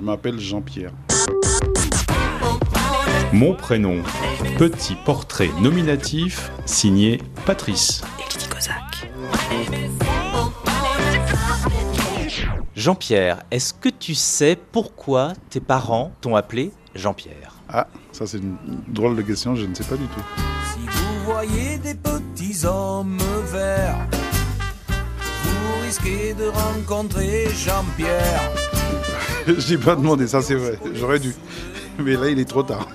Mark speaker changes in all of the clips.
Speaker 1: m'appelle Jean-Pierre.
Speaker 2: Mon prénom, petit portrait nominatif signé Patrice.
Speaker 3: Jean-Pierre, est-ce que tu sais pourquoi tes parents t'ont appelé Jean-Pierre?
Speaker 1: Ah, ça c'est une drôle de question, je ne sais pas du tout.
Speaker 4: Si vous voyez des petits hommes verts, vous risquez de rencontrer Jean-Pierre.
Speaker 1: J'ai pas demandé, ça c'est vrai, j'aurais dû. Mais là il est trop tard.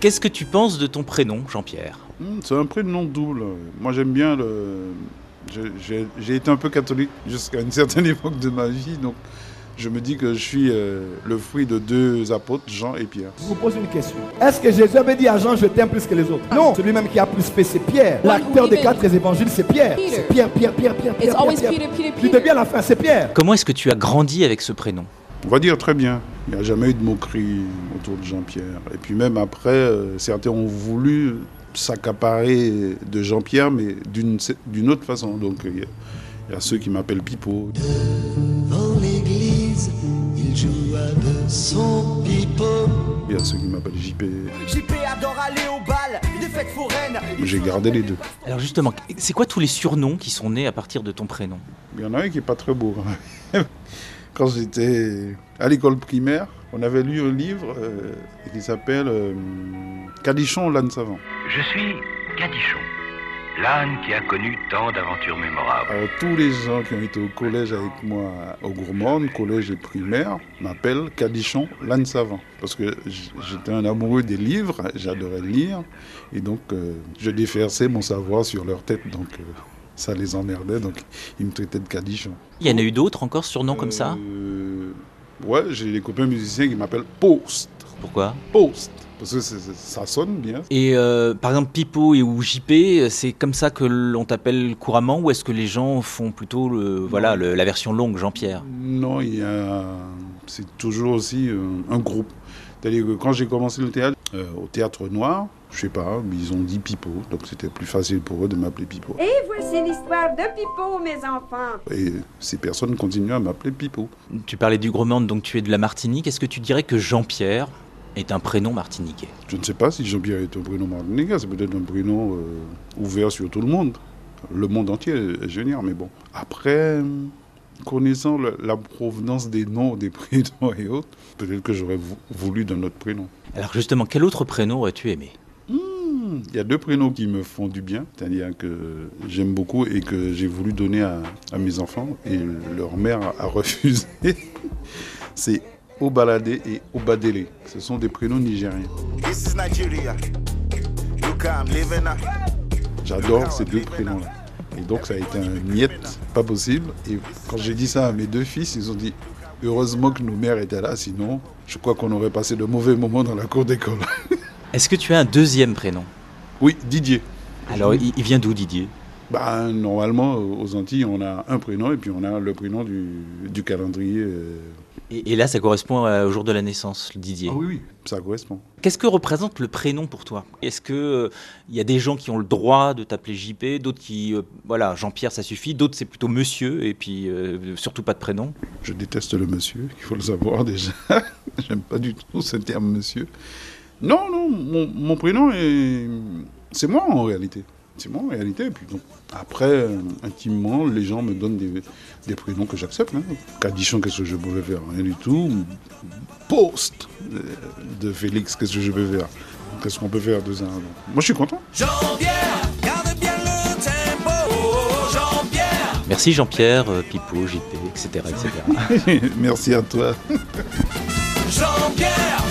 Speaker 3: Qu'est-ce que tu penses de ton prénom, Jean-Pierre
Speaker 1: Hmm, C'est un prénom double. Moi j'aime bien le. je- J'ai été un peu catholique jusqu'à une certaine époque de ma vie, donc je me dis que je suis euh, le fruit de deux apôtres, Jean et Pierre.
Speaker 5: Je vous pose une question. Est-ce que Jésus avait dit à Jean, je t'aime plus que les autres? Non, celui-même qui a plus fait, c'est Pierre. L'acteur des quatre évangiles, c'est Pierre.
Speaker 6: Peter.
Speaker 5: C'est Pierre, Pierre, Pierre, Pierre, Pierre, Pierre,
Speaker 6: Peter,
Speaker 5: Pierre.
Speaker 6: Peter, Peter.
Speaker 5: bien la fin, c'est Pierre.
Speaker 3: Comment est-ce que tu as grandi avec ce prénom?
Speaker 1: On va dire très bien. Il n'y a jamais eu de moquerie autour de Jean-Pierre. Et puis même après, euh, certains ont voulu s'accaparer de Jean-Pierre, mais d'une d'une autre façon. Donc il y, a- il y a ceux qui m'appellent Pipo.
Speaker 4: Dans l'église, il joua de son pipeau.
Speaker 1: Il y a ceux qui m'appellent JP.
Speaker 4: JP adore aller au bal, des fêtes foraines.
Speaker 1: J'ai gardé les deux.
Speaker 3: Alors justement, c'est quoi tous les surnoms qui sont nés à partir de ton prénom?
Speaker 1: Il y en a un qui est pas très beau. Quand j'étais à l'école primaire, on avait lu un livre euh, qui s'appelle euh, Cadichon, l'âne savant.
Speaker 7: Je suis Cadichon, l'âne qui a connu tant d'aventures mémorables.
Speaker 1: Alors tous les gens qui ont été au collège avec moi au Gourmand, collège et primaire, m'appellent Cadichon, l'âne savant. Parce que j'étais un amoureux des livres, j'adorais lire, et donc euh, je déversais mon savoir sur leur tête, donc euh, ça les emmerdait, donc ils me traitaient de Cadichon.
Speaker 3: Il y en a eu d'autres encore surnoms comme ça
Speaker 1: Euh, Ouais, j'ai des copains musiciens qui m'appellent Post.
Speaker 3: Pourquoi
Speaker 1: Post. Parce que ça sonne bien.
Speaker 3: Et euh, par exemple, Pipo et ou JP, c'est comme ça que l'on t'appelle couramment ou est-ce que les gens font plutôt le, voilà, le- la version longue, Jean-Pierre?
Speaker 1: Non, il y a. C'est toujours aussi euh, un groupe. C'est-à-dire que quand j'ai commencé le théâtre, euh, au théâtre noir, je sais pas, ils ont dit Pipo, donc c'était plus facile pour eux de m'appeler Pipo.
Speaker 8: Et voici l'histoire de Pipo, mes enfants.
Speaker 1: Et ces personnes continuent à m'appeler Pipo.
Speaker 3: Tu parlais du Gromande, donc tu es de la Martinique. Est-ce que tu dirais que Jean-Pierre est un prénom martiniquais?
Speaker 1: Je ne sais pas si Jean-Pierre est un prénom martiniquais, c'est peut-être un prénom euh, ouvert sur tout le monde. Le monde entier est génial, mais bon. Après, connaissant le- la provenance des noms, des prénoms et autres, peut-être que j'aurais vou- voulu d'un autre prénom.
Speaker 3: Alors justement, quel autre prénom aurais-tu aimé?
Speaker 1: Il y a deux prénoms qui me font du bien, c'est-à-dire que j'aime beaucoup et que j'ai voulu donner à, à mes enfants et leur mère a refusé. C'est Obalade et Obadele. Ce sont des prénoms nigériens.
Speaker 9: This is Nigeria. You come living up.
Speaker 1: J'adore ces deux prénoms-là. Et donc ça a été un miette, pas possible. Et quand j'ai dit ça à mes deux fils, ils ont dit heureusement que nos mères étaient là, sinon je crois qu'on aurait passé de mauvais moments dans la cour d'école.
Speaker 3: Est-ce que tu as un deuxième prénom?
Speaker 1: Oui, Didier.
Speaker 3: Alors, il, il vient d'où Didier?
Speaker 1: Bah, normalement, aux Antilles, on a un prénom et puis on a le prénom du, du calendrier. euh.
Speaker 3: et, et là, ça correspond au jour de la naissance, Didier?
Speaker 1: Ah oui, oui, ça correspond.
Speaker 3: Qu'est-ce que représente le prénom pour toi? Est-ce que euh, y a des gens qui ont le droit de t'appeler JP, d'autres qui, euh, voilà, Jean-Pierre, ça suffit, d'autres c'est plutôt Monsieur et puis euh, surtout pas de prénom?
Speaker 1: Je déteste le monsieur, il faut le savoir déjà. J'aime pas du tout ce terme monsieur. Non, non, mon, mon prénom est. C'est moi en réalité. C'est moi en réalité. Et puis donc, après, euh, intimement, les gens me donnent des, des prénoms que j'accepte. Hein. Cadichon, qu'est-ce que je pouvais faire? Rien du tout. Post euh, de Félix, qu'est-ce que je peux faire? Qu'est-ce qu'on peut faire de ça? Moi, je suis content.
Speaker 4: Jean-Pierre, garde bien le tempo. Jean-Pierre,
Speaker 3: Merci Jean-Pierre, euh, Pipo, JP, etc. etc.
Speaker 1: Merci à toi.
Speaker 4: Jean-Pierre,